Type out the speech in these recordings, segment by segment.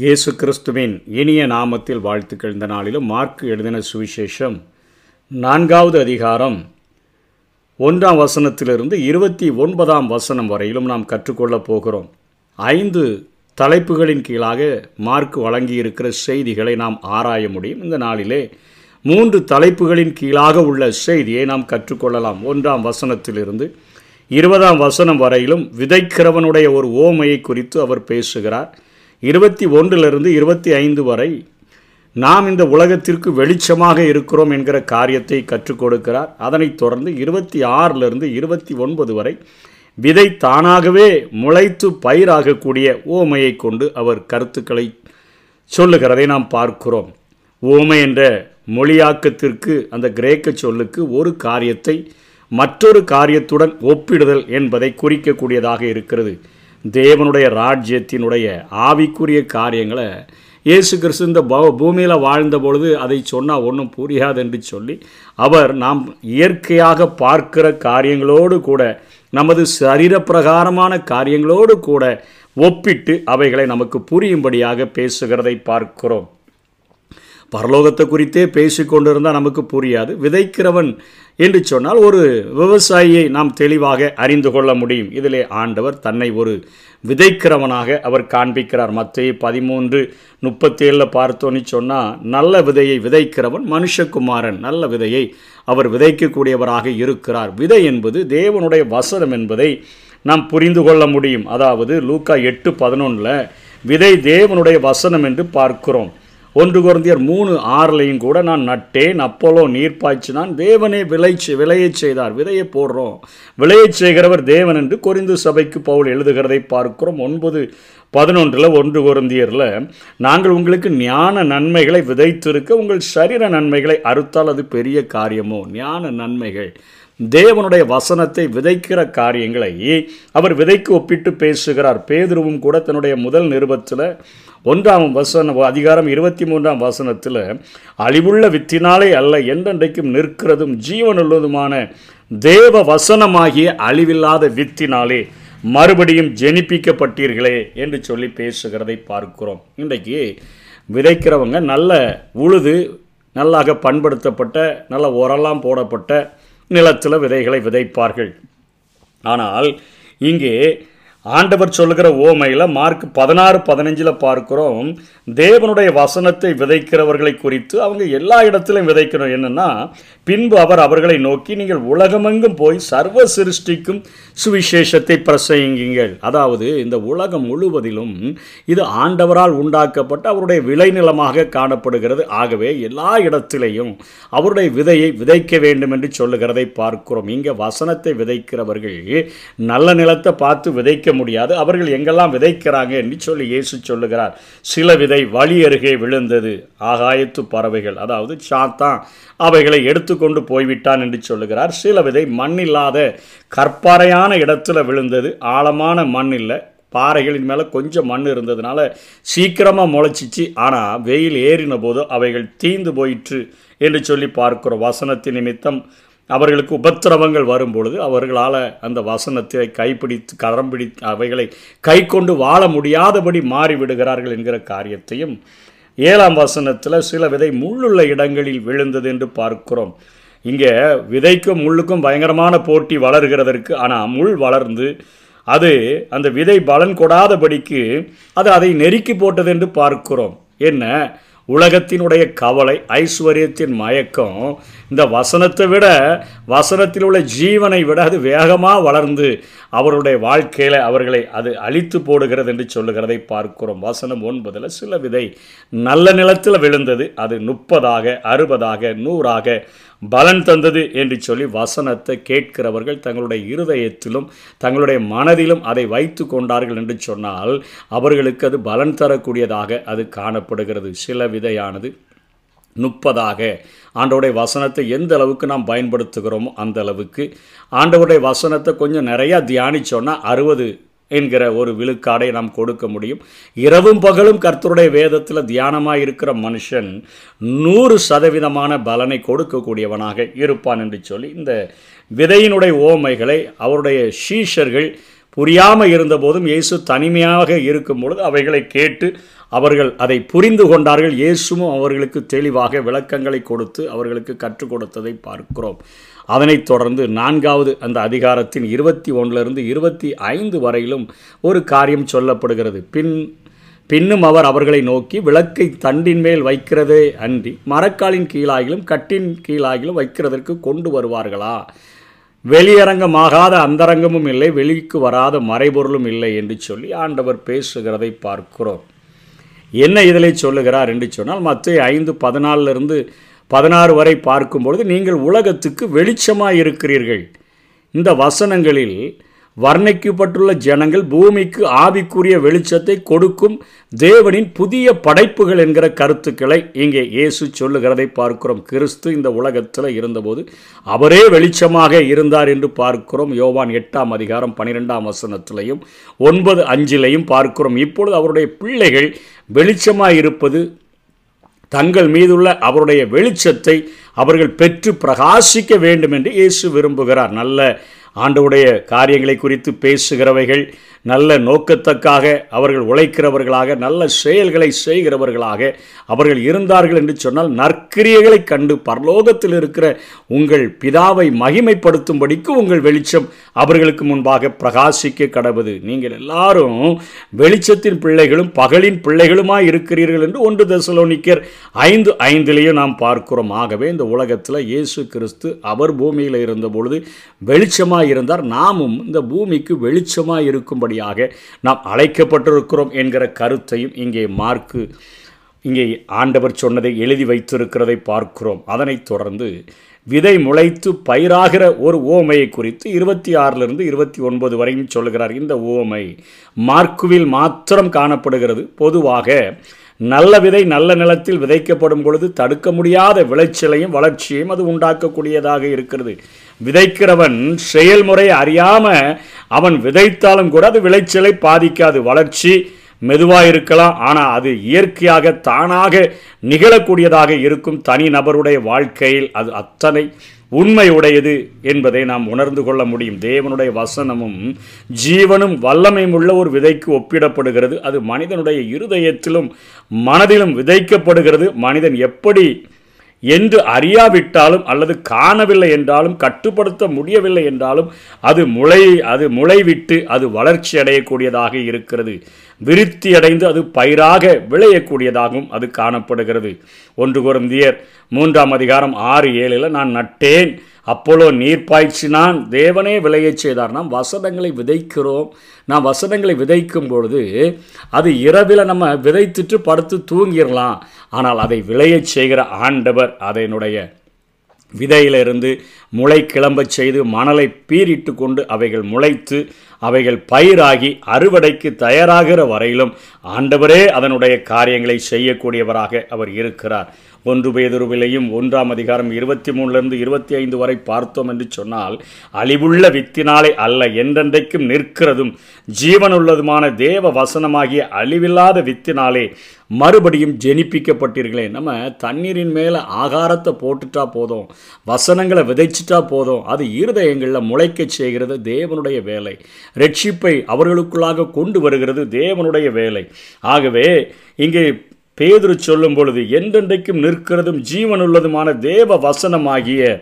இயேசு கிறிஸ்துவின் இனிய நாமத்தில் வாழ்த்துக்கள். இந்த நாளிலும் மார்க் எழுதின சுவிசேஷம் நான்காவது அதிகாரம் ஒன்றாம் வசனத்திலிருந்து இருபத்தி ஒன்பதாம் வசனம் வரையிலும் நாம் கற்றுக்கொள்ளப் போகிறோம். ஐந்து தலைப்புகளின் கீழாக மார்க் வழங்கியிருக்கிற செய்திகளை நாம் ஆராய முடியும். இந்த நாளிலே மூன்று தலைப்புகளின் கீழாக உள்ள செய்தியை நாம் கற்றுக்கொள்ளலாம். ஒன்றாம் வசனத்திலிருந்து இருபதாம் வசனம் வரையிலும் விதைக்கிறவனுடைய ஒரு ஓமையை குறித்து அவர் பேசுகிறார். இருபத்தி ஒன்றிலிருந்து இருபத்தி ஐந்து வரை நாம் இந்த உலகத்திற்கு வெளிச்சமாக இருக்கிறோம் என்கிற காரியத்தை கற்றுக் கொடுக்கிறார். அதனைத் தொடர்ந்து இருபத்தி ஆறிலிருந்து இருபத்தி ஒன்பது வரை விதை தானாகவே முளைத்து பயிராகக்கூடிய ஓமையை கொண்டு அவர் கருத்துக்களை சொல்லுகிறதை நாம் பார்க்கிறோம். ஓமை என்ற மொழியாக்கத்திற்கு அந்த கிரேக்க சொல்லுக்கு ஒரு காரியத்தை மற்றொரு காரியத்துடன் ஒப்பிடுதல் என்பதை குறிக்கக்கூடியதாக இருக்கிறது. தேவனுடைய ராஜ்யத்தினுடைய ஆவிக்குரிய காரியங்களை இயேசு கிறிஸ்து இந்த ப பூமியில் வாழ்ந்த பொழுது அதை சொன்னால் ஒன்றும் புரியாது என்று சொல்லி அவர் நாம் இயற்கையாக பார்க்கிற காரியங்களோடு கூட நமது சரீரப்பிரகாரமான காரியங்களோடு கூட ஒப்பிட்டு அவைகளை நமக்கு புரியும்படியாக பேசுகிறதை பார்க்கிறோம். பரலோகத்தை குறித்தே பேசி கொண்டிருந்தால் நமக்கு புரியாது. விதைக்கிறவன் என்று சொன்னால் ஒரு விவசாயியை நாம் தெளிவாக அறிந்து கொள்ள முடியும். இதிலே ஆண்டவர் தன்னை ஒரு விதைக்கிறவனாக அவர் காண்பிக்கிறார். மத்திய பதிமூன்று முப்பத்தேழில் பார்த்தோன்னு சொன்னால் நல்ல விதையை விதைக்கிறவன் மனுஷகுமாரன். நல்ல விதையை அவர் விதைக்கக்கூடியவராக இருக்கிறார். விதை என்பது தேவனுடைய வசனம் என்பதை நாம் புரிந்து கொள்ள முடியும். அதாவது லூக்கா எட்டு பதினொன்றில் விதை தேவனுடைய வசனம் என்று பார்க்கிறோம். ஒன்று குழந்தையர் மூணு ஆறுலையும் கூட நான் நட்டேன். அப்போலோ நீர் பாய்ச்சினான் தேவனே விளை விளையச் செய்தார். விதையை போடுறோம். விளையச் செய்கிறவர் தேவன் என்று குறிந்து சபைக்கு பவுல் எழுதுகிறதை பார்க்கிறோம். ஒன்பது பதினொன்றில் ஒன்று குறந்தியரில் நாங்கள் உங்களுக்கு ஞான நன்மைகளை விதைத்திருக்க உங்கள் சரீர நன்மைகளை அறுத்தால் அது பெரிய காரியமோ? ஞான நன்மைகள். தேவனுடைய வசனத்தை விதைக்கிற காரியங்களை அவர் விதைக்கு ஒப்பிட்டு பேசுகிறார். பேதுருவும் கூட தன்னுடைய முதல் நிருபத்தில் ஒன்றாம் வசன அதிகாரம் இருபத்தி மூன்றாம் வசனத்தில் அழிவுள்ள வித்தினாலே அல்ல என்றென்றைக்கும் நிற்கிறதும் ஜீவனுள்ளதுமான தேவ வசனமாகிய அழிவில்லாத வித்தினாலே மறுபடியும் ஜெனிப்பிக்கப்பட்டீர்களே என்று சொல்லி பேசுகிறதை பார்க்கிறோம். இன்றைக்கு விதைக்கிறவங்க நல்ல உழுது நல்லாக பண்படுத்தப்பட்ட நல்ல உரலாம் போடப்பட்ட நிலத்தில் விதைகளை விதைப்பார்கள். ஆனால் இங்கே ஆண்டவர் சொல்லுகிற ஓமையில் மார்க் பதினாறு பதினஞ்சில் பார்க்குறோம் தேவனுடைய வசனத்தை விதைக்கிறவர்களை குறித்து அவங்க எல்லா இடத்திலும் விதைக்கணும். என்னென்னா பின்பு அவர் அவர்களை நோக்கி நீங்கள் உலகமெங்கும் போய் சர்வ சிருஷ்டிக்கும் சுவிசேஷத்தை பிரசங்கிங்கள் அதாவது இந்த உலகம் முழுவதிலும் இது ஆண்டவரால் உண்டாக்கப்பட்ட அவருடைய விளைநிலமாக காணப்படுகிறது. ஆகவே எல்லா இடத்திலையும் அவருடைய விதையை விதைக்க வேண்டும் என்று சொல்லுகிறதை பார்க்கிறோம். இங்கே வசனத்தை விதைக்கிறவர்கள் நல்ல நிலத்தை பார்த்து விதைக்க முடியாது. அவர்கள் எங்கெல்லாம் விதைக்கிறாங்க என்று சொல்லி இயேசு சொல்லுகிறார். சில விதை வழி அருகே விழுந்தது. ஆகாயத்து பறவைகள் அதாவது சாத்தான் அவைகளை எடுத்துக்கொண்டு போய்விட்டான் என்று சொல்லுகிறார். சில விதை மண்ணில்லாத கற்பாறையான இடத்துல விழுந்தது. ஆழமான மண் இல்லை. பாறைகளின் மேலே கொஞ்சம் மண் இருந்ததுனால சீக்கிரமாக முளைச்சிச்சு. ஆனால் வெயில் ஏறின போது அவைகள் தீந்து போயிற்று என்று சொல்லி பார்க்கிறோம். வசனத்தின் நிமித்தம் அவர்களுக்கு உபத்திரவங்கள் வரும்பொழுது அவர்களால் அந்த வசனத்தை கைப்பிடித்து கரம் பிடித்து அவைகளை கை கொண்டு வாழ முடியாதபடி மாறிவிடுகிறார்கள் என்கிற காரியத்தையும் ஏழாம் வசனத்தில் சில விதை முள்ளுள்ள இடங்களில் விழுந்தது என்று பார்க்கிறோம். இங்கே விதைக்கும் முள்ளுக்கும் பயங்கரமான போட்டி வளர்கிறதற்கு ஆனால் முள் வளர்ந்து அது அந்த விதை பலன் கொடாதபடிக்கு அது அதை நெருக்கி போட்டது என்று பார்க்கிறோம். என்ன? உலகத்தினுடைய கவலை ஐஸ்வர்யத்தின் மயக்கம் இந்த வசனத்தை விட வசனத்தில் உள்ள ஜீவனை விட அது வேகமாக வளர்ந்து அவருடைய வாழ்க்கையில் அவர்களை அது அழித்து போடுகிறது என்று சொல்லுகிறதை பார்க்கிறோம். வசனம் ஒன்பதில் சில விதை நல்ல நிலத்தில் விழுந்தது அது முப்பதாக அறுபதாக நூறாக பலன் தந்தது என்று சொல்லி வசனத்தை கேட்கிறவர்கள் தங்களுடைய இருதயத்திலும் தங்களுடைய மனதிலும் அதை வைத்து கொண்டார்கள் என்று சொன்னால் அவர்களுக்கு அது பலன் தரக்கூடியதாக அது காணப்படுகிறது. சில விதையானது முப்பதாக. ஆண்டவுடைய வசனத்தை எந்த அளவுக்கு நாம் பயன்படுத்துகிறோமோ அந்த அளவுக்கு. ஆண்டவுடைய வசனத்தை கொஞ்சம் நிறையா தியானித்தோன்னா அறுபது என்கிற ஒரு விழுக்காடை நாம் கொடுக்க முடியும். இரவும் பகலும் கர்த்தருடைய வேதத்தில் தியானமாக இருக்கிற மனுஷன் நூறு சதவீதமான பலனை கொடுக்கக்கூடியவனாக இருப்பான் என்று சொல்லி இந்த விதையினுடைய ஓமைகளை அவருடைய சீஷர்கள் புரியாமல் இருந்தபோதும் இயேசு தனிமையாக இருக்கும் பொழுது அவைகளை கேட்டு அவர்கள் அதை புரிந்து கொண்டார்கள். இயேசுவும் அவர்களுக்கு தெளிவாக விளக்கங்களை கொடுத்து அவர்களுக்கு கற்றுக் கொடுத்ததை பார்க்கிறோம். அதனைத் தொடர்ந்து நான்காவது அந்த அதிகாரத்தின் இருபத்தி ஒன்றிலிருந்து இருபத்தி ஐந்து வரையிலும் ஒரு காரியம் சொல்லப்படுகிறது. பின் பின்னும் அவர் அவர்களை நோக்கி விளக்கை தண்டின் மேல் வைக்கிறதே அன்றி மரக்காலின் கீழாகிலும் கட்டின் கீழாகிலும் வைக்கிறதற்கு கொண்டு வருவார்களா? வெளியரங்கமாகாத அந்தரங்கமும் இல்லை வெளிக்கு வராத மறைபொருளும் இல்லை என்று சொல்லி ஆண்டவர் பேசுகிறதை பார்க்கிறோம். என்ன இதில் சொல்லுகிறார் என்று சொன்னால் மற்ற ஐந்து பதினாலிருந்து பதினாறு வரை பார்க்கும்பொழுது நீங்கள் உலகத்துக்கு வெளிச்சமாக இருக்கிறீர்கள் இந்த வசனங்களில் வர்ணிக்கப்பட்டுள்ள ஜனங்கள் பூமிக்கு ஆவிக்குரிய வெளிச்சத்தை கொடுக்கும் தேவனின் புதிய படைப்புகள் என்கிற கருத்துக்களை இங்கே இயேசு சொல்லுகிறதை பார்க்கிறோம். கிறிஸ்து இந்த உலகத்தில் இருந்தபோது அவரே வெளிச்சமாக இருந்தார் என்று பார்க்கிறோம். யோவான் எட்டாம் அதிகாரம் பனிரெண்டாம் வசனத்திலையும் ஒன்பது அஞ்சிலையும் பார்க்கிறோம். இப்பொழுது அவருடைய பிள்ளைகள் வெளிச்சமாக இருப்பது தங்கள் மீதுள்ள அவருடைய வெளிச்சத்தை அவர்கள் பெற்று பிரகாசிக்க வேண்டும் என்று இயேசு விரும்புகிறார். நல்ல ஆண்டவுடைய காரியங்களை குறித்து பேசுகிறவைகள் நல்ல நோக்கத்தக்காக அவர்கள் உழைக்கிறவர்களாக நல்ல செயல்களை செய்கிறவர்களாக அவர்கள் இருந்தார்கள் என்று சொன்னால் நற்கிரியைகளை கண்டு பரலோகத்தில் இருக்கிற உங்கள் பிதாவை மகிமைப்படுத்தும்படிக்கு உங்கள் வெளிச்சம் அவர்களுக்கு முன்பாக பிரகாசிக்க கடவுது. நீங்கள் எல்லாரும் வெளிச்சத்தின் பிள்ளைகளும் பகலின் பிள்ளைகளுமாய் இருக்கிறீர்கள் என்று ஒன்று தசலோனிக்கர் ஐந்து ஐந்திலேயும் நாம் பார்க்கிறோம். ஆகவே இந்த உலகத்தில் இயேசு கிறிஸ்து அவர் பூமியில் இருந்த பொழுது வெளிச்சமாக இருந்தார். நாமும் இந்த பூமிக்கு வெளிச்சமாக வழியாக நாம் அழைக்கப்பட்டிருக்கிறோம் என்கிற கருத்தையும் இங்கே மார்க்கு இங்கே ஆண்டவர் சொன்னதை எழுதி வைத்திருக்கிறதை பார்க்கிறோம். அதனைத் தொடர்ந்து விதை முளைத்து பயிராகிற ஒரு ஓமையை குறித்து இருபத்தி ஆறிலிருந்து இருபத்தி ஒன்பது வரையும் சொல்லுகிறார் இந்த ஓமை. மார்க்குவில் மாத்திரம் காணப்படுகிறது. பொதுவாக நல்ல விதை நல்ல நிலத்தில் விதைக்கப்படும் பொழுது தடுக்க முடியாத விளைச்சலையும் வளர்ச்சியையும் அது உண்டாக்கக்கூடியதாக இருக்கிறது. விதைக்கிறவன் செயல்முறை அறியாமல் அவன் விதைத்தாலும் கூட அது விளைச்சலை பாதிக்காது. வளர்ச்சி மெதுவாக இருக்கலாம் ஆனால் அது இயற்கையாக தானாக நிகழக்கூடியதாக இருக்கும் தனி நபருடைய வாழ்க்கையில் அது அத்தனை உண்மையுடையது என்பதை நாம் உணர்ந்து கொள்ள முடியும். தேவனுடைய வசனமும் ஜீவனும் வல்லமையும் உள்ள ஒரு விதைக்கு ஒப்பிடப்படுகிறது. அது மனிதனுடைய இருதயத்திலும் மனதிலும் விதைக்கப்படுகிறது. மனிதன் எப்படி என்று அறியாவிட்டாலும் அல்லது காணவில்லை என்றாலும் கட்டுப்படுத்த முடியவில்லை என்றாலும் அது முளை அது முளைவிட்டு அது வளர்ச்சி அடையக்கூடியதாக இருக்கிறது. விருத்தி அடைந்து அது பயிராக விளையக்கூடியதாகவும் அது காணப்படுகிறது. ஒன்று குருந்தியர் மூன்றாம் அதிகாரம் ஆறு ஏழில் நான் நட்டேன். அப்போலோ நீர் பாய்ச்சினான். தேவனே விளையச் செய்தார். நாம் வசனங்களை விதைக்கிறோம். நாம் வசனங்களை விதைக்கும் பொழுது அது இரவில் நம்ம விதைத்துட்டு படுத்து தூங்கிடலாம். ஆனால் அதை விளையச் செய்கிற ஆண்டவர் அதனுடைய விதையிலிருந்து முளை கிளம்பச் செய்து மணலை பீரிட்டு கொண்டு அவைகள் முளைத்து அவைகள் பயிராகி அறுவடைக்கு தயாராகிற வரையிலும் ஆண்டவரே அதனுடைய காரியங்களை செய்யக்கூடியவராக அவர் இருக்கிறார். ஒன்று பேதுருவிலையும் ஒன்றாம் அதிகாரம் இருபத்தி மூணுலேருந்து இருபத்தி ஐந்து வரை பார்த்தோம் என்று சொன்னால் அழிவுள்ள வித்தினாலே அல்ல என்றென்றைக்கும் நிற்கிறதும் ஜீவனுள்ளதுமான தேவ வசனமாகிய அழிவில்லாத வித்தினாலே மறுபடியும் ஜெனிப்பிக்கப்பட்டீர்களே நம்ம தண்ணீரின் மேலே ஆகாரத்தை போட்டுட்டா போதும் வசனங்களை விதைச்சிட்டா போதும் அது இருதயங்களில் முளைக்க செய்கிறது தேவனுடைய வேலை. ரட்சிப்பை அவர்களுக்குள்ளாக கொண்டு வருகிறது தேவனுடைய வேலை. ஆகவே இங்கே பேதுரு சொல்லும் பொழுது என்றென்றைக்கும் நிற்கிறதும் ஜீவனுள்ளதுமான தேவ வசனமாகிய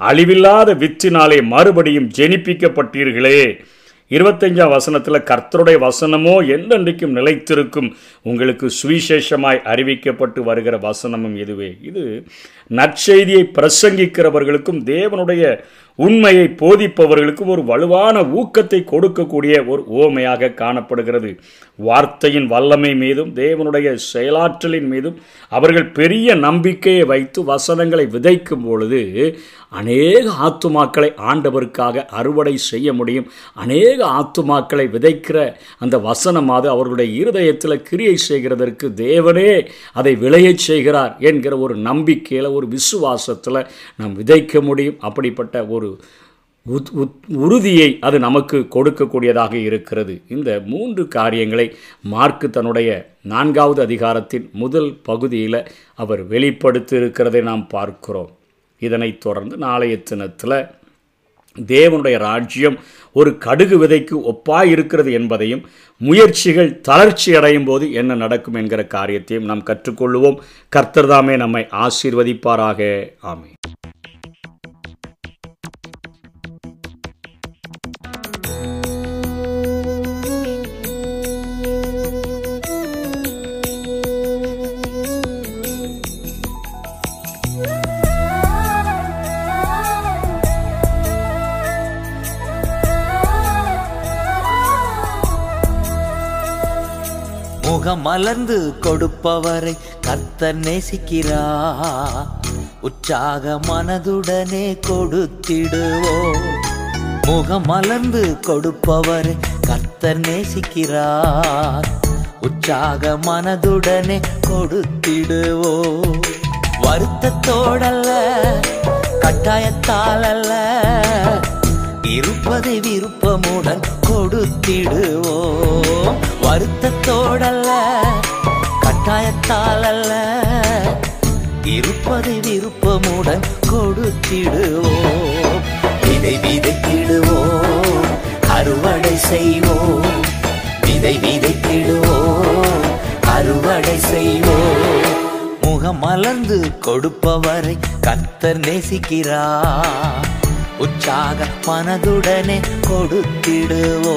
அழிவில்லாத வித்தினாலே மறுபடியும் ஜெனிப்பிக்கப்பட்டீர்களே. இருபத்தஞ்சாம் வசனத்தில் கர்த்தருடைய வசனமோ என்றென்றைக்கும் நிலைத்திருக்கும் உங்களுக்கு சுவிசேஷமாய் அறிவிக்கப்பட்டு வருகிற வசனமும் இதுவே. இது நற்செய்தியை பிரசங்கிக்கிறவர்களுக்கும் தேவனுடைய உண்மையை போதிப்பவர்களுக்கு ஒரு வலுவான ஊக்கத்தை கொடுக்கக்கூடிய ஒரு ஓமையாக காணப்படுகிறது. வார்த்தையின் வல்லமை மீதும் தேவனுடைய செயலாற்றலின் மீதும் அவர்கள் பெரிய நம்பிக்கையை வைத்து வசனங்களை விதைக்கும் பொழுது அநேக ஆத்துமாக்களை ஆண்டவருக்காக அறுவடை செய்ய முடியும். அநேக ஆத்துமாக்களை விதைக்கிற அந்த வசனமாவது அவர்களுடைய இருதயத்தில் கிரியை செய்கிறதற்கு தேவனே அதை விளையச் செய்கிறார் என்கிற ஒரு நம்பிக்கையில் ஒரு விசுவாசத்தில் நாம் விதைக்க முடியும். அப்படிப்பட்ட ஒரு ஒரு உறுதியை அது நமக்கு கொடுக்கக்கூடியதாக இருக்கிறது. இந்த மூன்று காரியங்களை மார்க்கு தன்னுடைய நான்காவது அதிகாரத்தின் முதல் பகுதியில் அவர் வெளிப்படுத்தி இருக்கிறதை நாம் பார்க்கிறோம். இதனைத் தொடர்ந்து நாளைய தினத்தில் தேவனுடைய ராஜ்யம் ஒரு கடுகு விதைக்கு ஒப்பாக இருக்கிறது என்பதையும் முயற்சிகள் தளர்ச்சி அடையும் போது என்ன நடக்கும் என்கிற காரியத்தையும் நாம் கற்றுக்கொள்வோம் கர்த்தர்தாமே நம்மை ஆசீர்வதிப்பாராக. ஆமே முகம் மலர்ந்து கொடுப்பவரை கர்த்தர் நேசிக்கிறா உற்சாக மனதுடனே கொடுத்திடுவோ முகம் மலர்ந்து கொடுப்பவரை கர்த்தர் நேசிக்கிறார். உற்சாக மனதுடனே கொடுத்திடுவோ வருத்தத்தோடல்ல கட்டாயத்தால் அல்ல இருப்பதை விருப்பமுடன் கொடுத்திடுவோம். வருத்தத்தோடல்ல கட்டாயத்தால் அல்ல இருப்பதை விருப்பமுடன் கொடுத்திடுவோம். விதை விதைத்திடுவோம் அறுவடை செய்வோம். விதை விதைத்திடுவோம் அறுவடை செய்வோம். முகம் மலர்ந்து கொடுப்பவரை கத்தர் நேசிக்கிறார். உற்சாக மனதுடனே கொடுத்திடுவோ.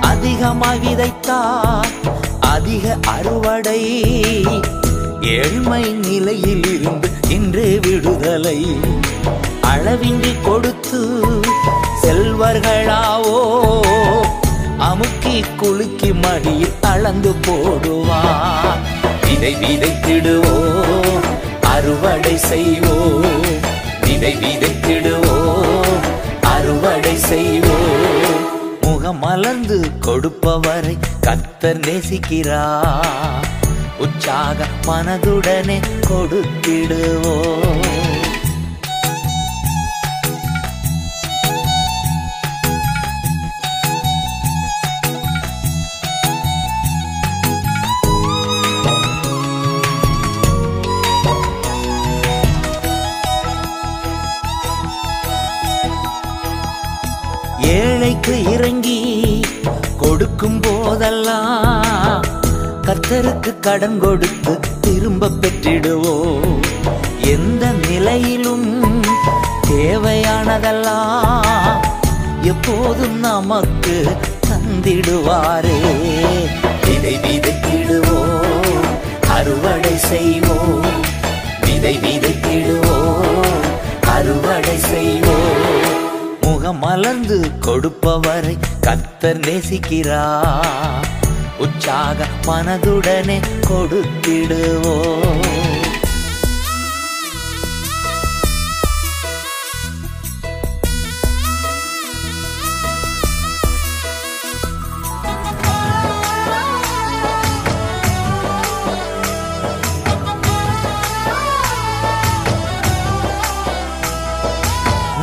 அதிகமாய் விதைத்தார் அதிக அறுவடை. ஏழ்மை நிலையில் இருந்து இன்று விடுதலை. அளவின்றி கொடுத்து செல்வர்களாவோ அமுக்கி குலுக்கி மடியில் அளந்து போடுவார் விதை விதைத்திடுவோ அறுவடை செய்வோ. விதை விதைத்திடுவோ அறுவடை செய்வோ. முகமலர்ந்து கொடுப்பவரை கத்தர் நேசிக்கிறார் உற்சாக மனதுடனே கொடுத்திடுவோம் ஏழைக்கு இறங்கி கொடுக்கும் போதெல்லாம் கர்த்தருக்கு கடன் கொடுத்து திரும்ப பெற்றிடுவோம் எந்த நிலையிலும் தேவையானதெல்லாம் எப்போதும் நமக்கு தந்திடுவாரே. விதை விதைத்திடுவோம் அறுவடை செய்வோம் விதை விதைத்திடுவோம் அறுவடை செய்வோம் முகமலர்ந்து கொடுப்பவரை கத்தர் நேசிக்கிறார். உற்சாக மனதுடனே கொடுத்திடுவோம்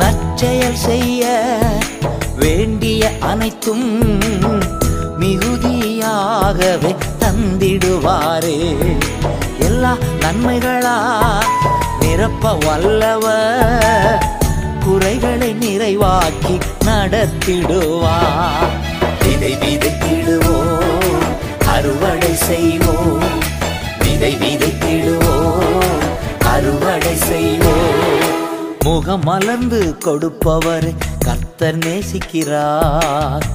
நற்செயல் செய்ய வேண்டிய அனைத்தும் மிகுதியாகவே தந்திடுவாரே. எல்லா நன்மைகளா நிரப்ப வல்லவ குறைகளை நிறைவாக்கி நடத்திடுவார். விதை விதைத்திடுவோம் அறுவடை செய்வோம். விதை விதைத்திடுவோம் அறுவடை செய்வோம். முகம் மலர்ந்து கொடுப்பவர் கர்த்தர் நேசிக்கிறார்.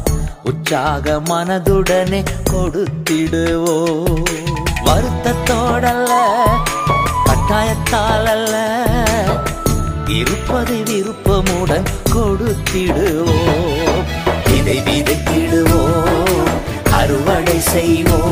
உற்சாக மனதுடனே கொடுத்திடுவோ. வருத்தத்தோடல்ல கட்டாயத்தாலல்ல இருப்பது விருப்பமுடன் கொடுத்திடுவோ. விதை விதைத்திடுவோம் அறுவடை செய்வோம்